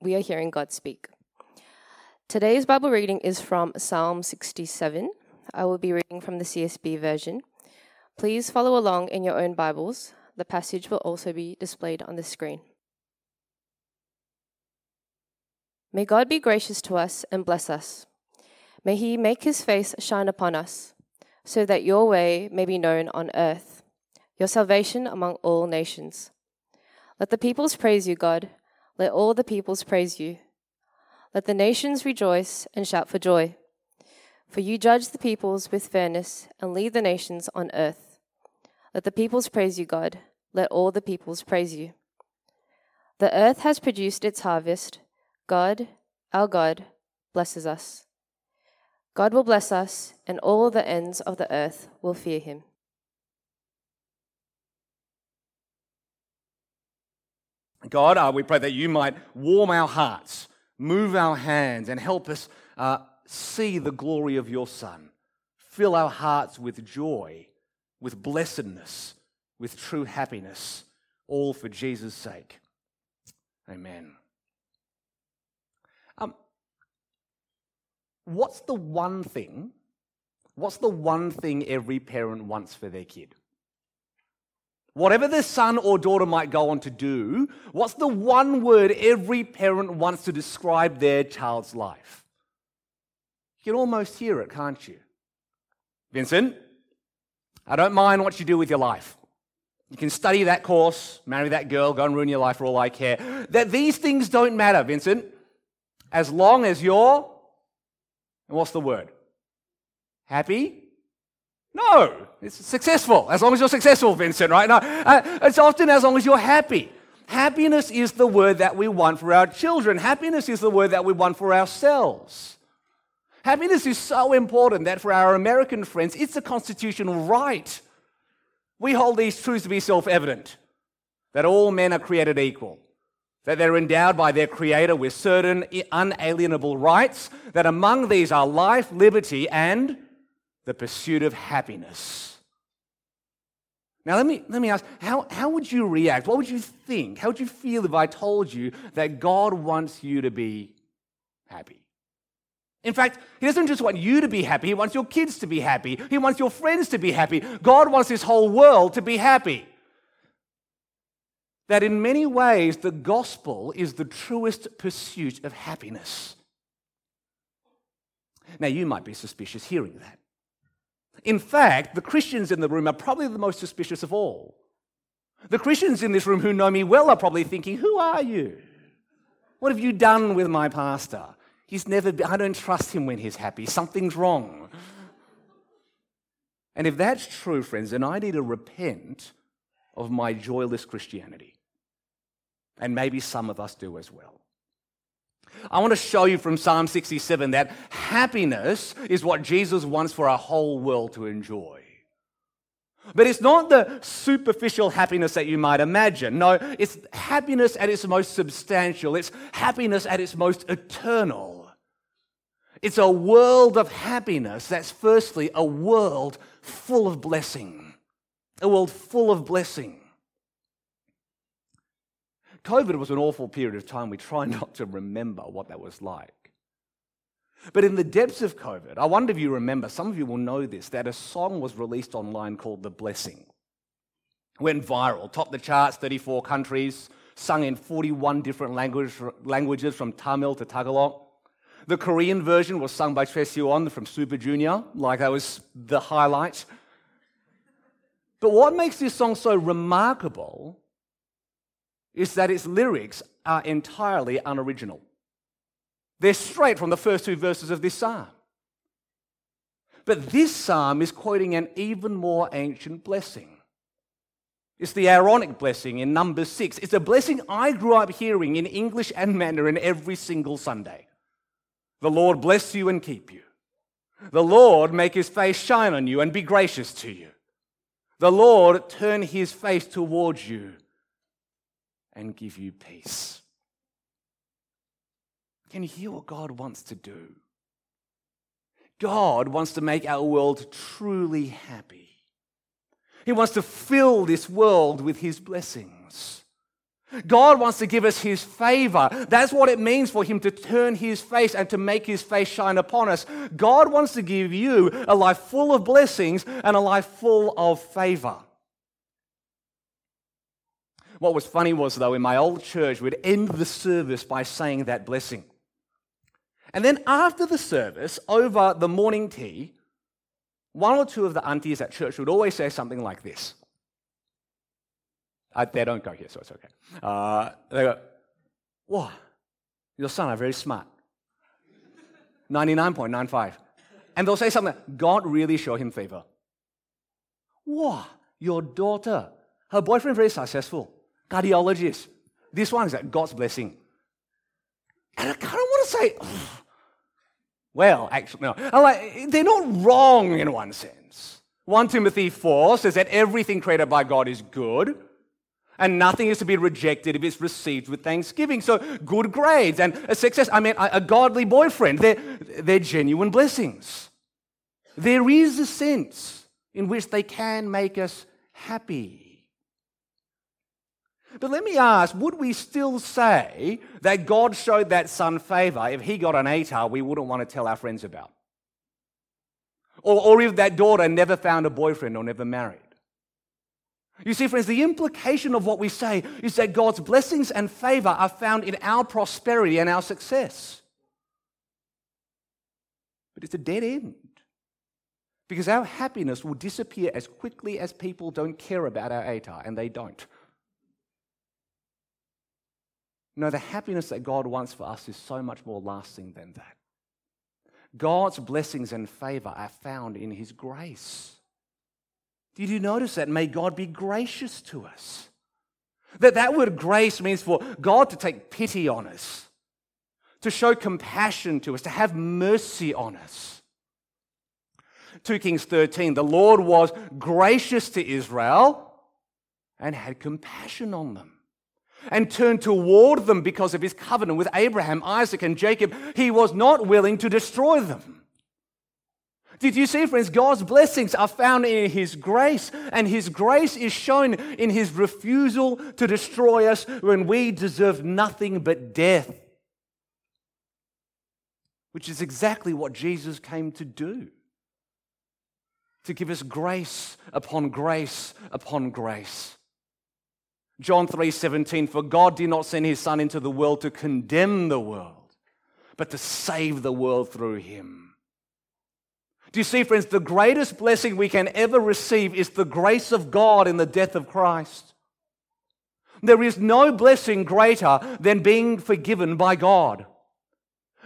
we are hearing God speak. Today's Bible reading is from Psalm 67. I will be reading from the CSB version. Please follow along in your own Bibles. The passage will also be displayed on the screen. May God be gracious to us and bless us. May he make his face shine upon us, so that your way may be known on earth, your salvation among all nations. Let the peoples praise you, God. Let all the peoples praise you. Let the nations rejoice and shout for joy. For you judge the peoples with fairness and lead the nations on earth. Let the peoples praise you, God. Let all the peoples praise you. The earth has produced its harvest. God, our God, blesses us. God will bless us, and all the ends of the earth will fear him. God, uh, we pray that you might warm our hearts, move our hands, and help us uh, see the glory of your Son. Fill our hearts with joy, with blessedness, with true happiness, all for Jesus' sake. Amen. Um, what's the one thing? What's the one thing every parent wants for their kid? Whatever their son or daughter might go on to do, what's the one word every parent wants to describe their child's life? You can almost hear it, can't you? Vincent, I don't mind what you do with your life. You can study that course, marry that girl, go and ruin your life for all I care. That these things don't matter, Vincent, as long as you're, and what's the word? Happy no, it's successful. As long as you're successful, Vincent, right? No, uh, it's often as long as you're happy. Happiness is the word that we want for our children. Happiness is the word that we want for ourselves. Happiness is so important that for our American friends, it's a constitutional right. We hold these truths to be self evident that all men are created equal, that they're endowed by their Creator with certain unalienable rights, that among these are life, liberty, and the pursuit of happiness. Now, let me, let me ask how, how would you react? What would you think? How would you feel if I told you that God wants you to be happy? In fact, He doesn't just want you to be happy, He wants your kids to be happy, He wants your friends to be happy. God wants this whole world to be happy. That in many ways, the gospel is the truest pursuit of happiness. Now, you might be suspicious hearing that. In fact, the Christians in the room are probably the most suspicious of all. The Christians in this room who know me well are probably thinking, Who are you? What have you done with my pastor? He's never been, I don't trust him when he's happy. Something's wrong. And if that's true, friends, then I need to repent of my joyless Christianity. And maybe some of us do as well. I want to show you from Psalm 67 that happiness is what Jesus wants for our whole world to enjoy. But it's not the superficial happiness that you might imagine. No, it's happiness at its most substantial, it's happiness at its most eternal. It's a world of happiness that's firstly a world full of blessing. A world full of blessing. COVID was an awful period of time. We try not to remember what that was like. But in the depths of COVID, I wonder if you remember, some of you will know this, that a song was released online called The Blessing. Went viral, topped the charts, 34 countries, sung in 41 different language, languages from Tamil to Tagalog. The Korean version was sung by Choi Siwon from Super Junior, like that was the highlight. But what makes this song so remarkable is that its lyrics are entirely unoriginal. They're straight from the first two verses of this psalm. But this psalm is quoting an even more ancient blessing. It's the Aaronic blessing in number six. It's a blessing I grew up hearing in English and Mandarin every single Sunday. The Lord bless you and keep you. The Lord make his face shine on you and be gracious to you. The Lord turn his face towards you and give you peace. Can you hear what God wants to do? God wants to make our world truly happy. He wants to fill this world with His blessings. God wants to give us His favor. That's what it means for Him to turn His face and to make His face shine upon us. God wants to give you a life full of blessings and a life full of favor. What was funny was, though, in my old church, we'd end the service by saying that blessing. And then after the service, over the morning tea, one or two of the aunties at church would always say something like this. Uh, they don't go here, so it's okay. Uh, they go, Wow, your son are very smart. 99.95. And they'll say something, God really show him favor. Wow, your daughter, her boyfriend very successful, cardiologist. This one is like God's blessing. And I kind of want to say, well, actually, no. Like, they're not wrong in one sense. 1 Timothy 4 says that everything created by God is good, and nothing is to be rejected if it's received with thanksgiving. So, good grades and a success, I mean, a godly boyfriend, they're, they're genuine blessings. There is a sense in which they can make us happy. But let me ask would we still say that God showed that son favor if he got an ATAR we wouldn't want to tell our friends about? Or, or if that daughter never found a boyfriend or never married? You see, friends, the implication of what we say is that God's blessings and favor are found in our prosperity and our success. But it's a dead end. Because our happiness will disappear as quickly as people don't care about our ATAR, and they don't. No, the happiness that God wants for us is so much more lasting than that. God's blessings and favor are found in His grace. Did you notice that? May God be gracious to us. That that word grace means for God to take pity on us, to show compassion to us, to have mercy on us. 2 Kings 13, the Lord was gracious to Israel and had compassion on them and turned toward them because of his covenant with Abraham, Isaac, and Jacob. He was not willing to destroy them. Did you see, friends? God's blessings are found in His grace, and His grace is shown in His refusal to destroy us when we deserve nothing but death, which is exactly what Jesus came to do to give us grace upon grace upon grace. John 3:17 for God did not send his son into the world to condemn the world but to save the world through him. Do you see friends the greatest blessing we can ever receive is the grace of God in the death of Christ. There is no blessing greater than being forgiven by God.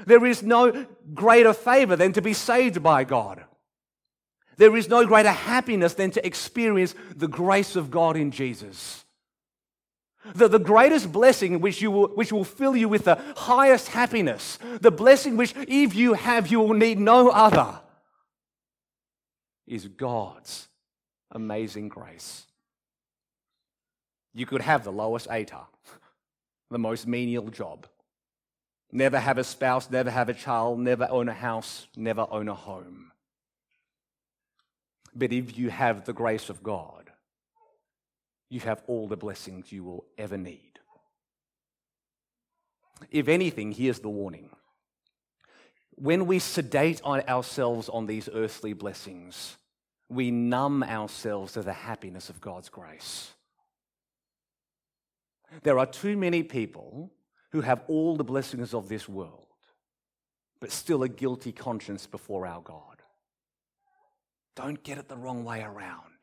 There is no greater favor than to be saved by God. There is no greater happiness than to experience the grace of God in Jesus. The, the greatest blessing which, you will, which will fill you with the highest happiness, the blessing which, if you have, you will need no other, is God's amazing grace. You could have the lowest ATAR, the most menial job, never have a spouse, never have a child, never own a house, never own a home. But if you have the grace of God, you have all the blessings you will ever need. If anything, here's the warning. When we sedate ourselves on these earthly blessings, we numb ourselves to the happiness of God's grace. There are too many people who have all the blessings of this world, but still a guilty conscience before our God. Don't get it the wrong way around.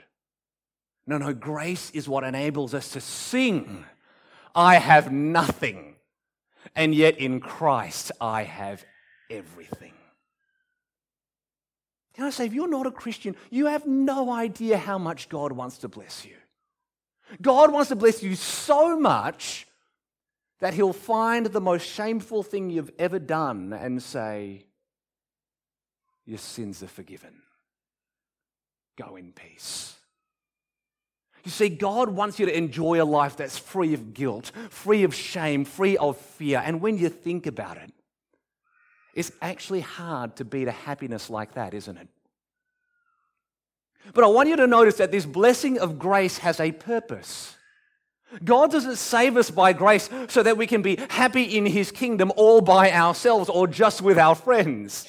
No, no, grace is what enables us to sing. I have nothing, and yet in Christ I have everything. Can I say, if you're not a Christian, you have no idea how much God wants to bless you. God wants to bless you so much that He'll find the most shameful thing you've ever done and say, Your sins are forgiven. Go in peace. You see, God wants you to enjoy a life that's free of guilt, free of shame, free of fear. And when you think about it, it's actually hard to beat a happiness like that, isn't it? But I want you to notice that this blessing of grace has a purpose. God doesn't save us by grace so that we can be happy in His kingdom all by ourselves or just with our friends.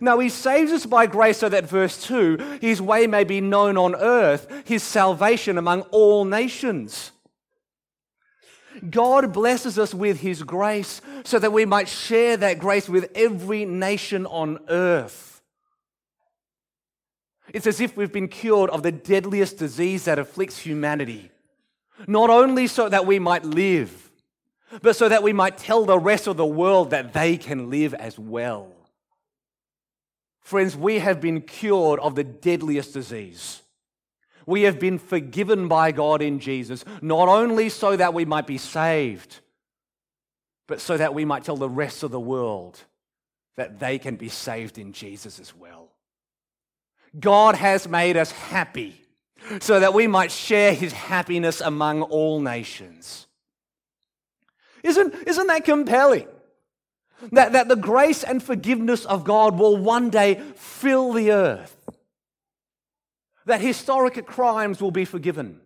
No, He saves us by grace so that, verse 2, His way may be known on earth, His salvation among all nations. God blesses us with His grace so that we might share that grace with every nation on earth. It's as if we've been cured of the deadliest disease that afflicts humanity, not only so that we might live, but so that we might tell the rest of the world that they can live as well. Friends, we have been cured of the deadliest disease. We have been forgiven by God in Jesus, not only so that we might be saved, but so that we might tell the rest of the world that they can be saved in Jesus as well. God has made us happy so that we might share his happiness among all nations. Isn't, isn't that compelling? That, that the grace and forgiveness of God will one day fill the earth that historic crimes will be forgiven,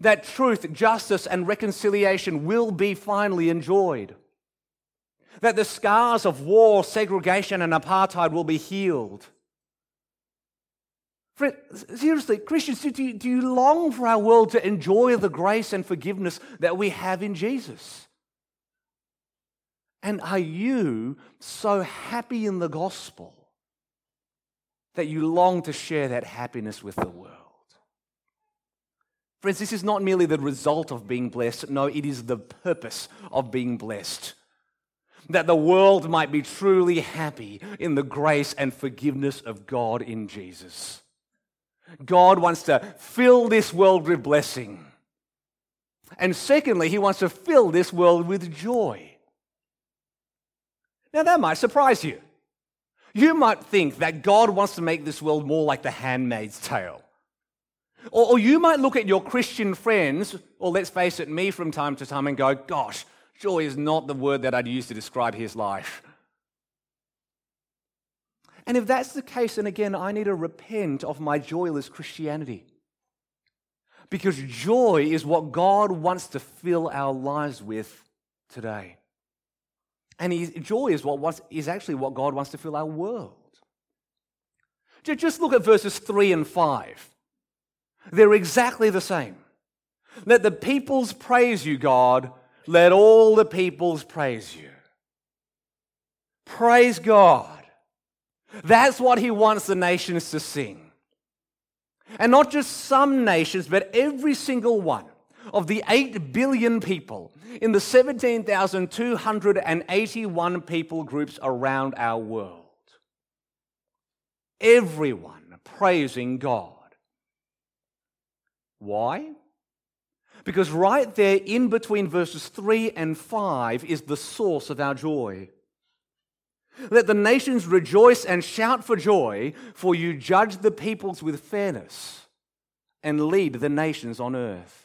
that truth, justice, and reconciliation will be finally enjoyed, that the scars of war, segregation, and apartheid will be healed. Seriously, Christians, do you, do you long for our world to enjoy the grace and forgiveness that we have in Jesus? And are you so happy in the gospel that you long to share that happiness with the world. Friends, this is not merely the result of being blessed. No, it is the purpose of being blessed. That the world might be truly happy in the grace and forgiveness of God in Jesus. God wants to fill this world with blessing. And secondly, He wants to fill this world with joy. Now, that might surprise you. You might think that God wants to make this world more like the handmaid's tale. Or, or, you might look at your Christian friends, or let's face it, me from time to time, and go, gosh, joy is not the word that I'd use to describe his life. And if that's the case, then again, I need to repent of my joyless Christianity. Because joy is what God wants to fill our lives with today. And his joy is, what is actually what God wants to fill our world. Just look at verses 3 and 5. They're exactly the same. Let the peoples praise you, God. Let all the peoples praise you. Praise God. That's what he wants the nations to sing. And not just some nations, but every single one of the 8 billion people in the 17,281 people groups around our world. Everyone praising God. Why? Because right there in between verses 3 and 5 is the source of our joy. Let the nations rejoice and shout for joy, for you judge the peoples with fairness and lead the nations on earth.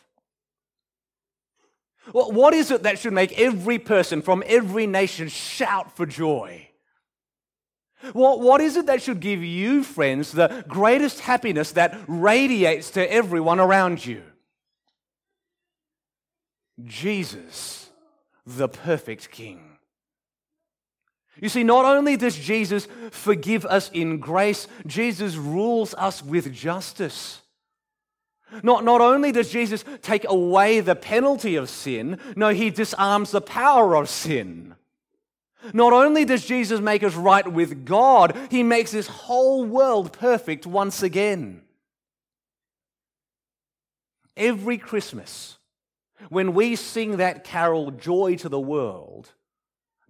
What is it that should make every person from every nation shout for joy? What, what is it that should give you, friends, the greatest happiness that radiates to everyone around you? Jesus, the perfect King. You see, not only does Jesus forgive us in grace, Jesus rules us with justice. Not, not only does Jesus take away the penalty of sin, no, he disarms the power of sin. Not only does Jesus make us right with God, he makes this whole world perfect once again. Every Christmas, when we sing that carol, Joy to the World,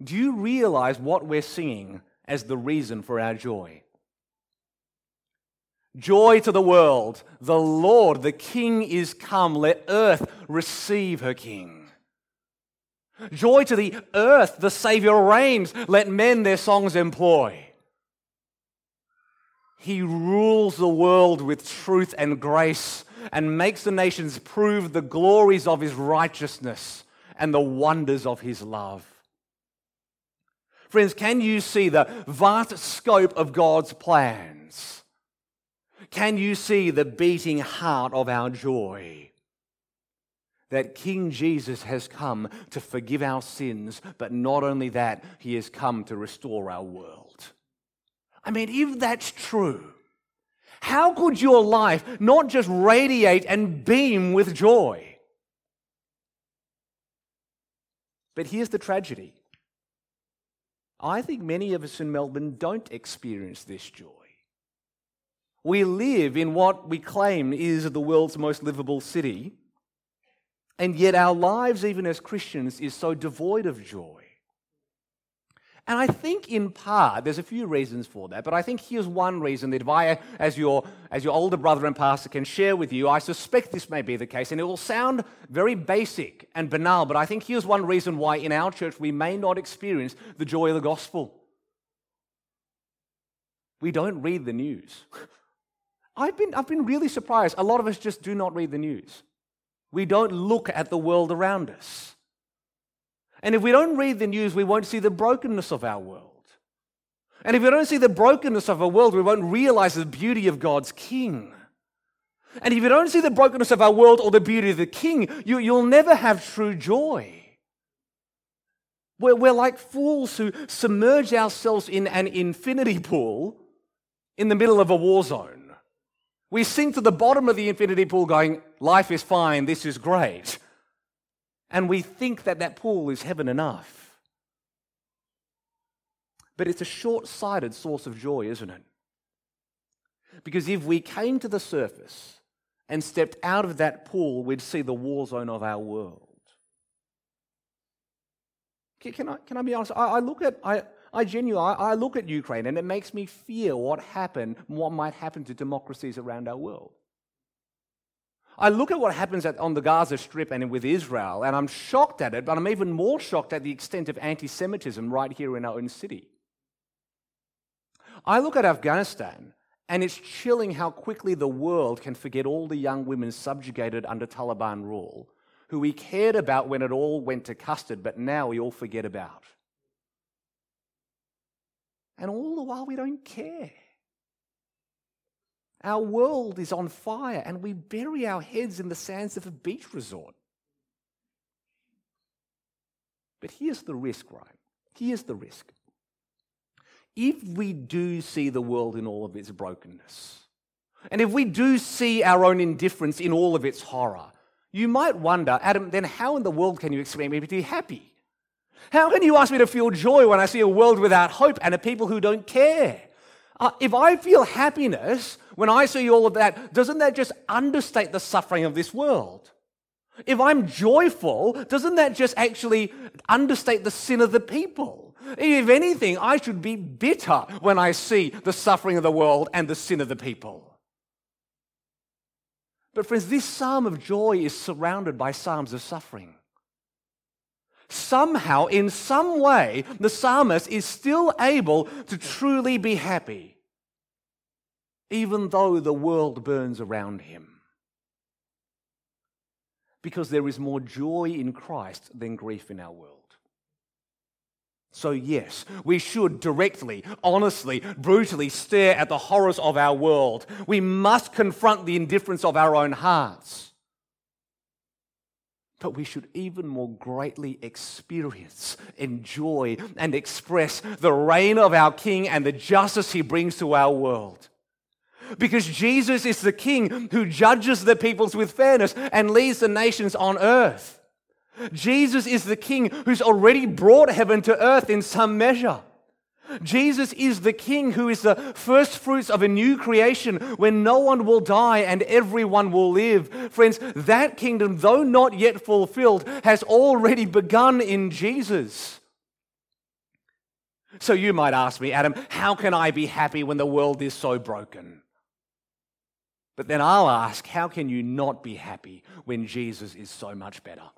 do you realize what we're singing as the reason for our joy? Joy to the world. The Lord, the King is come. Let earth receive her King. Joy to the earth. The Savior reigns. Let men their songs employ. He rules the world with truth and grace and makes the nations prove the glories of his righteousness and the wonders of his love. Friends, can you see the vast scope of God's plans? Can you see the beating heart of our joy? That King Jesus has come to forgive our sins, but not only that, he has come to restore our world. I mean, if that's true, how could your life not just radiate and beam with joy? But here's the tragedy I think many of us in Melbourne don't experience this joy. We live in what we claim is the world's most livable city, and yet our lives, even as Christians, is so devoid of joy. And I think in part, there's a few reasons for that, but I think here's one reason that if as your, as your older brother and pastor, can share with you, I suspect this may be the case, and it will sound very basic and banal, but I think here's one reason why in our church we may not experience the joy of the gospel. We don't read the news. I've been, I've been really surprised. A lot of us just do not read the news. We don't look at the world around us. And if we don't read the news, we won't see the brokenness of our world. And if we don't see the brokenness of our world, we won't realize the beauty of God's King. And if you don't see the brokenness of our world or the beauty of the King, you, will never have true joy. We're, we're like fools who submerge ourselves in an infinity pool in the middle of a war zone. We sink to the bottom of the infinity pool going, Life is fine, this is great. And we think that that pool is heaven enough. But it's a short sighted source of joy, isn't it? Because if we came to the surface and stepped out of that pool, we'd see the war zone of our world. Can I, can I be honest? I, I look at, I, I genuinely, I, look at Ukraine and it makes me fear what happened, what might happen to democracies around our world. I look at what happens at, on the Gaza Strip and with Israel, and I'm shocked at it, but I'm even more shocked at the extent of anti Semitism right here in our own city. I look at Afghanistan, and it's chilling how quickly the world can forget all the young women subjugated under Taliban rule, who we cared about when it all went to custard, but now we all forget about. And all the while, we don't care. Our world is on fire and we bury our heads in the sands of a beach resort. But here's the risk, right? Here's the risk. If we do see the world in all of its brokenness, and if we do see our own indifference in all of its horror, you might wonder, Adam, then how in the world can you expect me to be happy? How can you ask me to feel joy when I see a world without hope and a people who don't care? Uh, if I feel happiness when I see all of that, doesn't that just understate the suffering of this world? If I'm joyful, doesn't that just actually understate the sin of the people? If anything, I should be bitter when I see the suffering of the world and the sin of the people. But, friends, this psalm of joy is surrounded by psalms of suffering. Somehow, in some way, the psalmist is still able to truly be happy, even though the world burns around him. Because there is more joy in Christ than grief in our world. So, yes, we should directly, honestly, brutally stare at the horrors of our world. We must confront the indifference of our own hearts but we should even more greatly experience, enjoy, and express the reign of our King and the justice he brings to our world. Because Jesus is the King who judges the peoples with fairness and leads the nations on earth. Jesus is the King who's already brought heaven to earth in some measure. Jesus is the King who is the first fruits of a new creation when no one will die and everyone will live. Friends, that kingdom, though not yet fulfilled, has already begun in Jesus. So you might ask me, Adam, how can I be happy when the world is so broken? But then I'll ask, how can you not be happy when Jesus is so much better?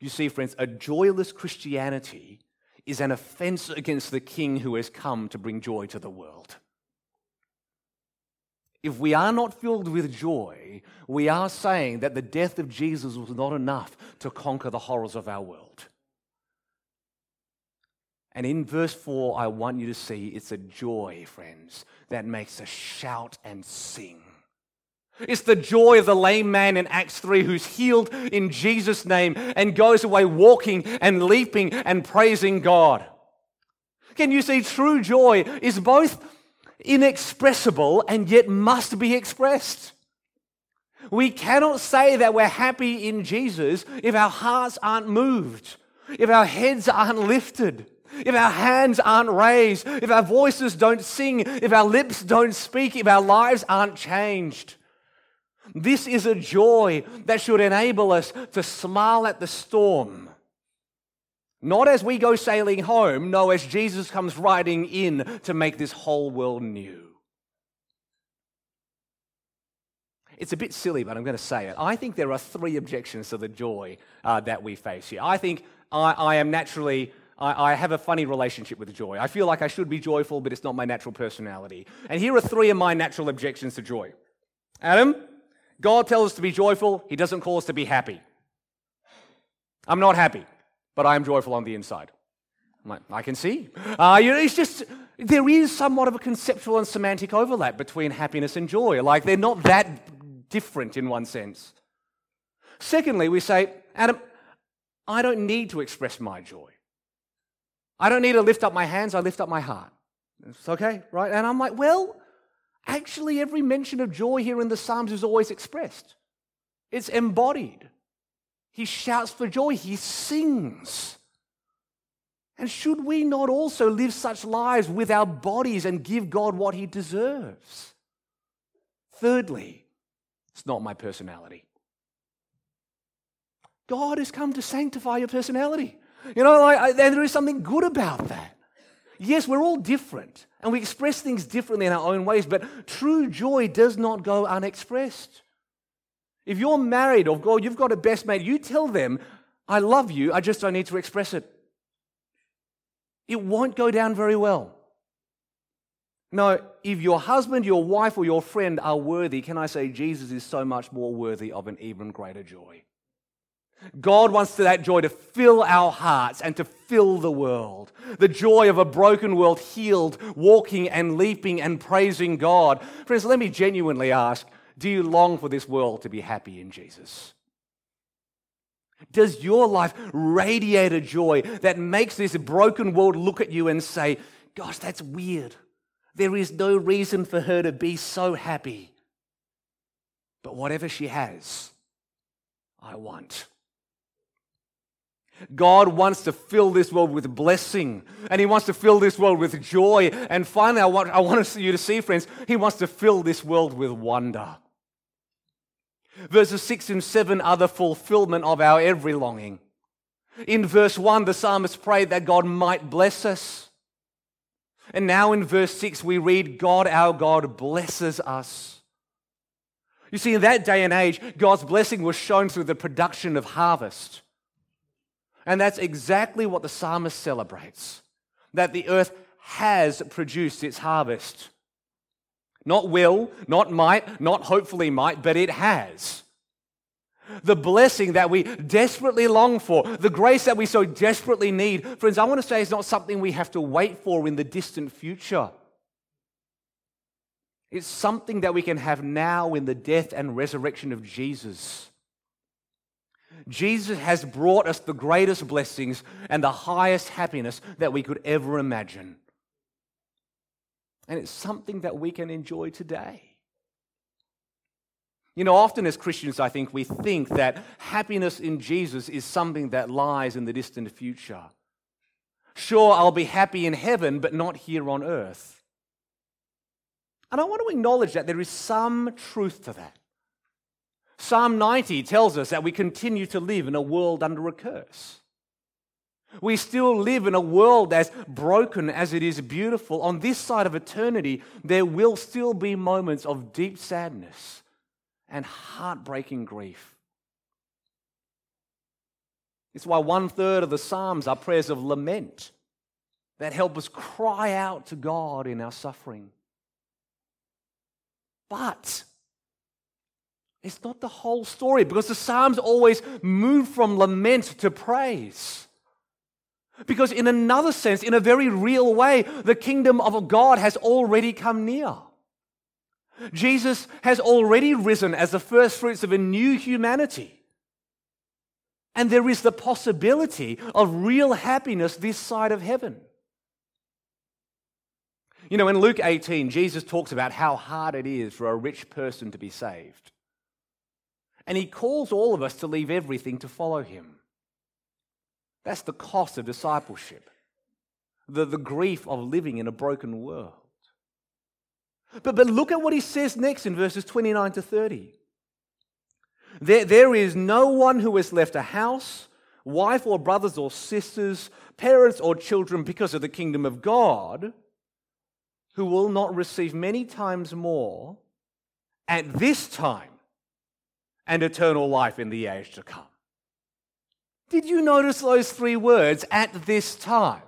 You see, friends, a joyless Christianity is an offense against the King who has come to bring joy to the world. If we are not filled with joy, we are saying that the death of Jesus was not enough to conquer the horrors of our world. And in verse 4, I want you to see it's a joy, friends, that makes us shout and sing. It's the joy of the lame man in Acts 3 who's healed in Jesus' name and goes away walking and leaping and praising God. Can you see true joy is both inexpressible and yet must be expressed? We cannot say that we're happy in Jesus if our hearts aren't moved, if our heads aren't lifted if our hands aren't raised, if our voices don't sing, if our lips don't speak, if our lives aren't changed. This is a joy that should enable us to smile at the storm. Not as we go sailing home, no, as Jesus comes riding in to make this whole world new. It's a bit silly, but I'm going to say it. I think there are three objections to the joy uh, that we face here. I think I, I am naturally I, I, have a funny relationship with joy. I feel like I should be joyful, but it's not my natural personality. And here are three of my natural objections to joy. Adam, God tells us to be joyful, He doesn't call us to be happy. I'm not happy, but I am joyful on the inside. I'm like, i can see. Uh, you know, it's just, there is somewhat of a conceptual and semantic overlap between happiness and joy. Like, they're not that different in one sense. Secondly, we say, Adam, I don't need to express my joy. I don't need to lift up my hands, I lift up my heart. It's okay, right? And I'm like, well, actually, every mention of joy here in the Psalms is always expressed, it's embodied. He shouts for joy, he sings. And should we not also live such lives with our bodies and give God what he deserves? Thirdly, it's not my personality. God has come to sanctify your personality. You know, like, there is something good about that. Yes, we're all different and we express things differently in our own ways, but true joy does not go unexpressed. If you're married or God, you've got a best mate, you tell them, I love you, I just don't need to express it. It won't go down very well. No, if your husband, your wife, or your friend are worthy, can I say Jesus is so much more worthy of an even greater joy? God wants that joy to fill our hearts and to fill the world. The joy of a broken world healed, walking and leaping and praising God. Friends, let me genuinely ask do you long for this world to be happy in Jesus? Does your life radiate a joy that makes this broken world look at you and say, Gosh, that's weird. There is no reason for her to be so happy. But whatever she has, I want. God wants to fill this world with blessing and He wants to fill this world with joy. And finally, I want, I want you to see, friends, He wants to fill this world with wonder. Verses 6 and 7 are the fulfillment of our every longing. In verse 1, the psalmist prayed that God might bless us. And now in verse 6, we read, God our God blesses us. You see, in that day and age, God's blessing was shown through the production of harvest. And that's exactly what the psalmist celebrates that the earth has produced its harvest. Not will, not might, not hopefully might, but it has. The blessing that we desperately long for, the grace that we so desperately need, friends, I want to say is not something we have to wait for in the distant future. It's something that we can have now in the death and resurrection of Jesus. Jesus has brought us the greatest blessings and the highest happiness that we could ever imagine. And it's something that we can enjoy today. You know, often as Christians, I think we think that happiness in Jesus is something that lies in the distant future. Sure, I'll be happy in heaven, but not here on earth. And I want to acknowledge that there is some truth to that. Psalm 90 tells us that we continue to live in a world under a curse. We still live in a world as broken as it is beautiful. On this side of eternity, there will still be moments of deep sadness and heartbreaking grief. It's why one third of the Psalms are prayers of lament that help us cry out to God in our suffering. But it's not the whole story because the Psalms always move from lament to praise. Because, in another sense, in a very real way, the kingdom of God has already come near. Jesus has already risen as the first fruits of a new humanity. And there is the possibility of real happiness this side of heaven. You know, in Luke 18, Jesus talks about how hard it is for a rich person to be saved. And he calls all of us to leave everything to follow him. That's the cost of discipleship, the, the grief of living in a broken world. But, but look at what he says next in verses 29 to 30. There, there is no one who has left a house, wife or brothers or sisters, parents or children because of the kingdom of God who will not receive many times more at this time and eternal life in the age to come. Did you notice those three words, at this time?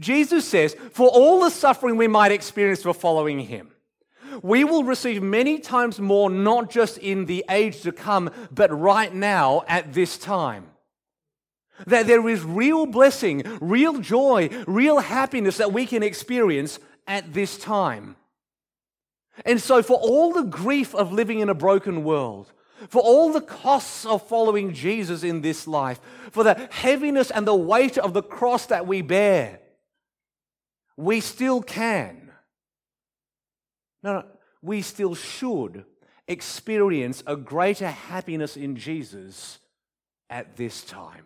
Jesus says, for all the suffering we might experience for following him, we will receive many times more, not just in the age to come, but right now at this time. That there is real blessing, real joy, real happiness that we can experience at this time. And so, for all the grief of living in a broken world, for all the costs of following Jesus in this life, for the heaviness and the weight of the cross that we bear, we still can. No, no, we still should experience a greater happiness in Jesus at this time.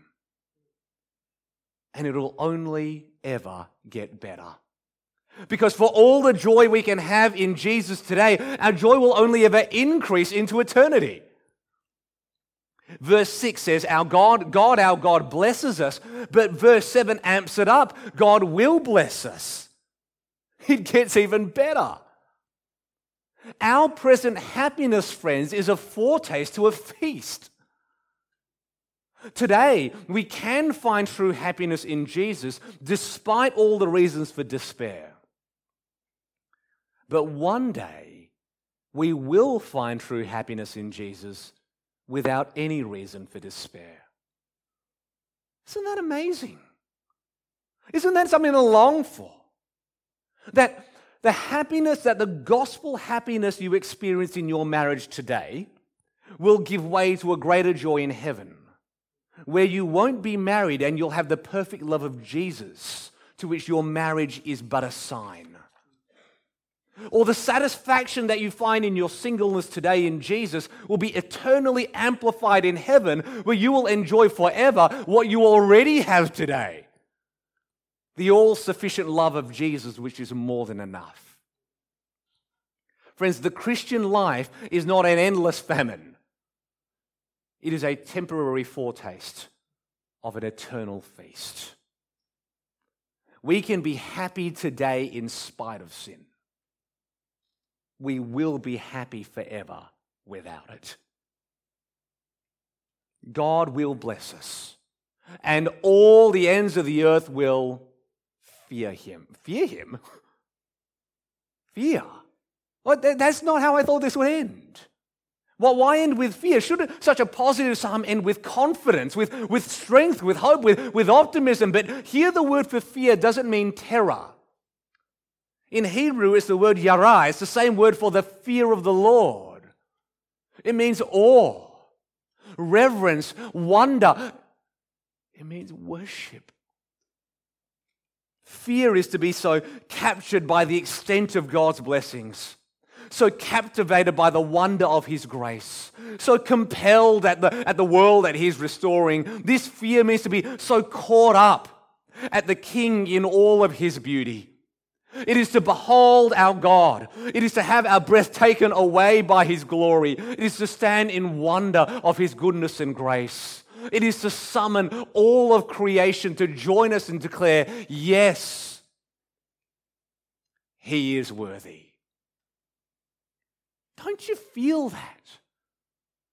And it'll only ever get better. Because for all the joy we can have in Jesus today, our joy will only ever increase into eternity. Verse 6 says, Our God, God, our God blesses us. But verse 7 amps it up. God will bless us. It gets even better. Our present happiness, friends, is a foretaste to a feast. Today, we can find true happiness in Jesus despite all the reasons for despair. But one day, we will find true happiness in Jesus without any reason for despair. Isn't that amazing? Isn't that something to long for? That the happiness, that the gospel happiness you experience in your marriage today will give way to a greater joy in heaven, where you won't be married and you'll have the perfect love of Jesus, to which your marriage is but a sign or the satisfaction that you find in your singleness today in Jesus will be eternally amplified in heaven, where you will enjoy forever what you already have today the all sufficient love of Jesus, which is more than enough. Friends, the Christian life is not an endless famine, it is a temporary foretaste of an eternal feast. We can be happy today in spite of sin we will be happy forever without it. God will bless us, and all the ends of the earth will fear him. Fear him? Fear? Well, that's not how I thought this would end. Well, why end with fear? Should such a positive psalm end with confidence, with, with strength, with hope, with, with optimism? But here the word for fear doesn't mean terror. In Hebrew, it's the word yara. It's the same word for the fear of the Lord. It means awe, reverence, wonder. It means worship. Fear is to be so captured by the extent of God's blessings, so captivated by the wonder of His grace, so compelled at the, at the world that He's restoring. This fear means to be so caught up at the King in all of His beauty. It is to behold our God. It is to have our breath taken away by His glory. It is to stand in wonder of His goodness and grace. It is to summon all of creation to join us and declare, yes, he is worthy. Don't you feel that?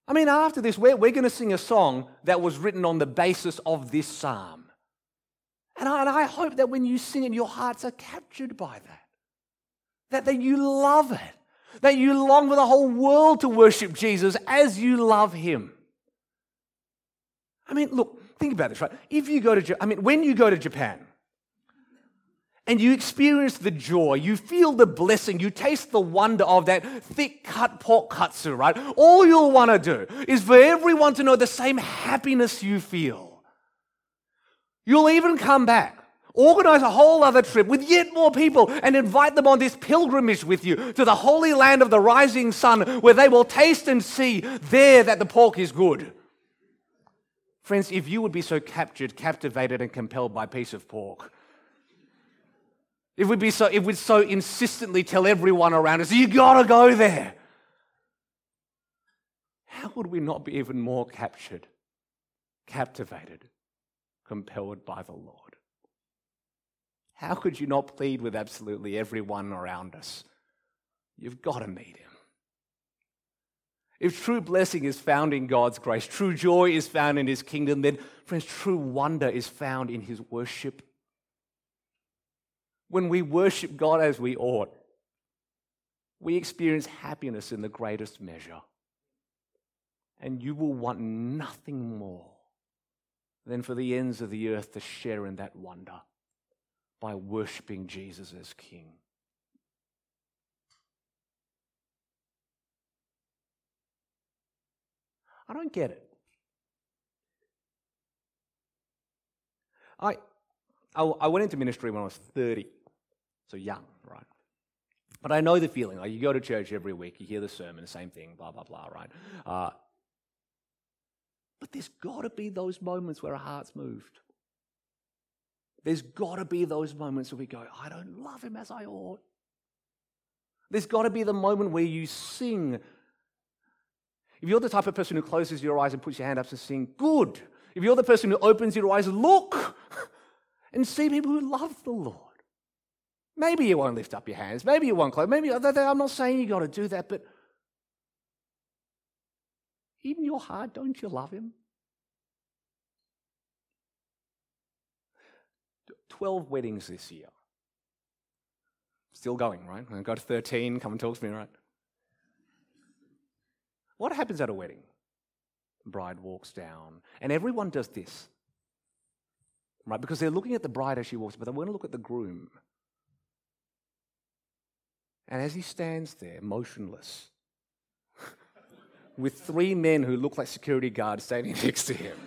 I mean, after this, we're, we're going to sing a song that was written on the basis of this psalm. And I, and I hope that when you sing it, your hearts are captured by that. That, that you love it. That you long for the whole world to worship Jesus as you love him. I mean, look, think about this, right? If you go to, I mean, when you go to Japan, and you experience the joy, you feel the blessing, you taste the wonder of that thick cut pork katsu, right? All you'll want to do is for everyone to know the same happiness you feel. You'll even come back, organize a whole other trip with yet more people, and invite them on this pilgrimage with you to the holy land of the rising sun, where they will taste and see there that the pork is good. Friends, if you would be so captured, captivated, and compelled by a piece of pork, if we'd, be so, if we'd so insistently tell everyone around us, you gotta go there, how would we not be even more captured, captivated, compelled by the Lord? How could you not plead with absolutely everyone around us? You've got to meet him. If true blessing is found in God's grace, true joy is found in his kingdom, then, friends, true wonder is found in his worship when we worship God as we ought, we experience happiness in the greatest measure. And you will want nothing more than for the ends of the earth to share in that wonder by worshiping Jesus as King. I don't get it. I, I, went into ministry when I was 30. So young, right? But I know the feeling. Like you go to church every week, you hear the sermon, the same thing, blah, blah, blah, right? Uh, but there's got to be those moments where our hearts moved. There's got to be those moments where we go, I don't love him as I ought. There's got to be the moment where you sing. If you're the type of person who closes your eyes and puts your hand up to sing, good. If you're the person who opens your eyes, look and see people who love the Lord. Maybe you won't lift up your hands. Maybe you won't close. Maybe I'm not saying you got to do that, but in your heart, don't you love Him? 12 weddings this year. Still going, right? I got 13. Come and talk to me, right? What happens at a wedding? Bride walks down, and everyone does this, right? Because they're looking at the bride as she walks, but they want to look at the groom. And as he stands there, motionless, with three men who look like security guards standing next to him,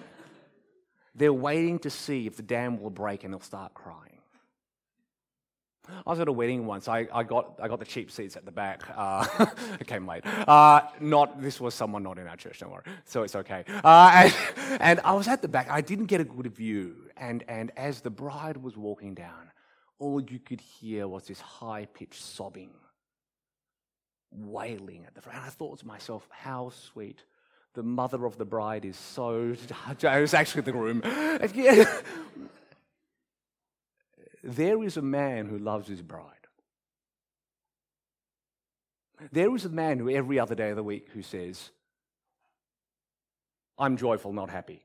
they're waiting to see if the dam will break and they'll start crying. I was at a wedding once. I, I, got, I got the cheap seats at the back. Uh, it came late. Uh, not, this was someone not in our church, don't worry. So it's okay. Uh, and, and I was at the back. I didn't get a good view. And, and as the bride was walking down, all you could hear was this high pitched sobbing wailing at the front. And I thought to myself, how sweet. The mother of the bride is so. It was actually the groom. there is a man who loves his bride. There is a man who every other day of the week who says, I'm joyful, not happy.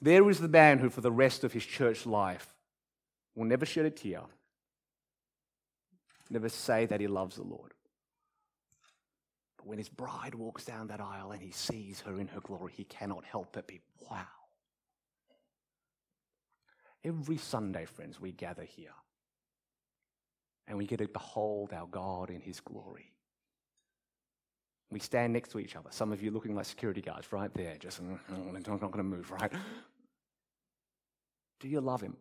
There is the man who, for the rest of his church life, will never shed a tear, never say that he loves the Lord. But when his bride walks down that aisle and he sees her in her glory, he cannot help but be, wow. Every Sunday, friends, we gather here and we get to behold our God in his glory. We stand next to each other. Some of you looking like security guards right there, just mm, mm, I'm not going to move, right? Do you love him?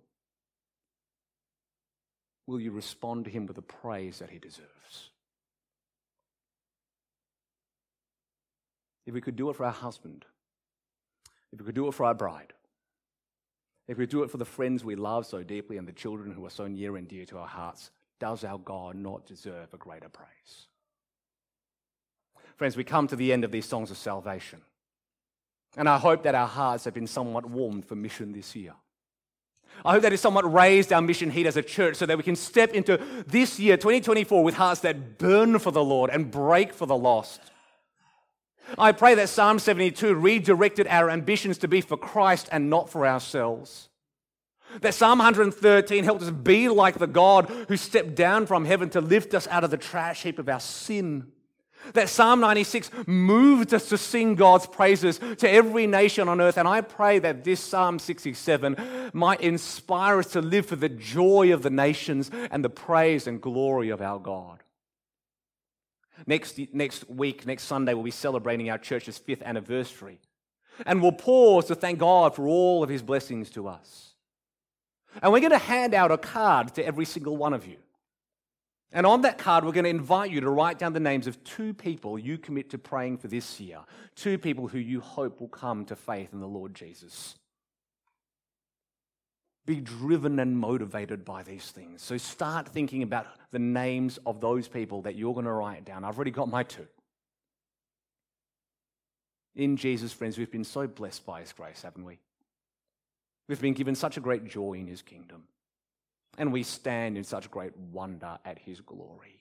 Will you respond to him with the praise that he deserves? If we could do it for our husband, if we could do it for our bride, if we do it for the friends we love so deeply and the children who are so near and dear to our hearts, does our God not deserve a greater praise? Friends, we come to the end of these songs of salvation. And I hope that our hearts have been somewhat warmed for mission this year. I hope that it's somewhat raised our mission heat as a church so that we can step into this year, 2024, with hearts that burn for the Lord and break for the lost. I pray that Psalm 72 redirected our ambitions to be for Christ and not for ourselves. That Psalm 113 helped us be like the God who stepped down from heaven to lift us out of the trash heap of our sin. That Psalm 96 moved us to sing God's praises to every nation on earth. And I pray that this Psalm 67 might inspire us to live for the joy of the nations and the praise and glory of our God. Next, next week, next Sunday, we'll be celebrating our church's fifth anniversary. And we'll pause to thank God for all of his blessings to us. And we're going to hand out a card to every single one of you. And on that card, we're going to invite you to write down the names of two people you commit to praying for this year, two people who you hope will come to faith in the Lord Jesus. Be driven and motivated by these things. So start thinking about the names of those people that you're going to write down. I've already got my two. In Jesus, friends, we've been so blessed by His grace, haven't we? We've been given such a great joy in His kingdom and we stand in such great wonder at his glory.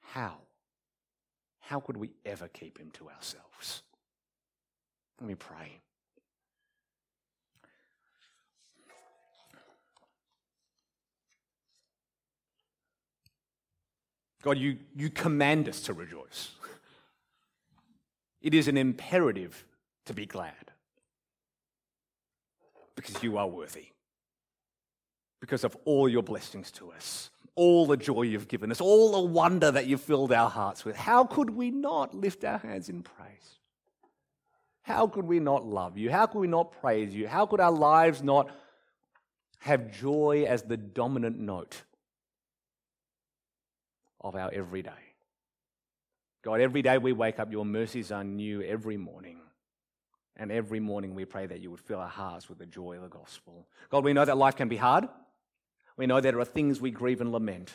How? How could we ever keep him to ourselves? Let me pray. God, you, you command us to rejoice. It is an imperative to be glad because you are worthy because of all your blessings to us, all the joy you've given us, all the wonder that you've filled our hearts with. How could we not lift our hands in praise? How could we not love you? How could we not praise you? How could our lives not have joy as the dominant note of our everyday? God, every day we wake up, your mercies are new every morning. And every morning we pray that you would fill our hearts with the joy of the gospel. God, we know that life can be hard. We know there are things we grieve and lament,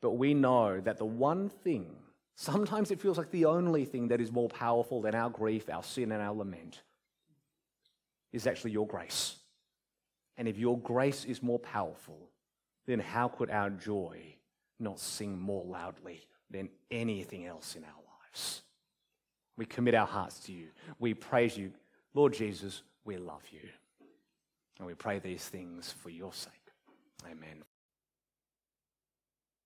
but we know that the one thing, sometimes it feels like the only thing that is more powerful than our grief, our sin, and our lament, is actually your grace. And if your grace is more powerful, then how could our joy not sing more loudly than anything else in our lives? We commit our hearts to you. We praise you. Lord Jesus, we love you. And we pray these things for your sake. Amen.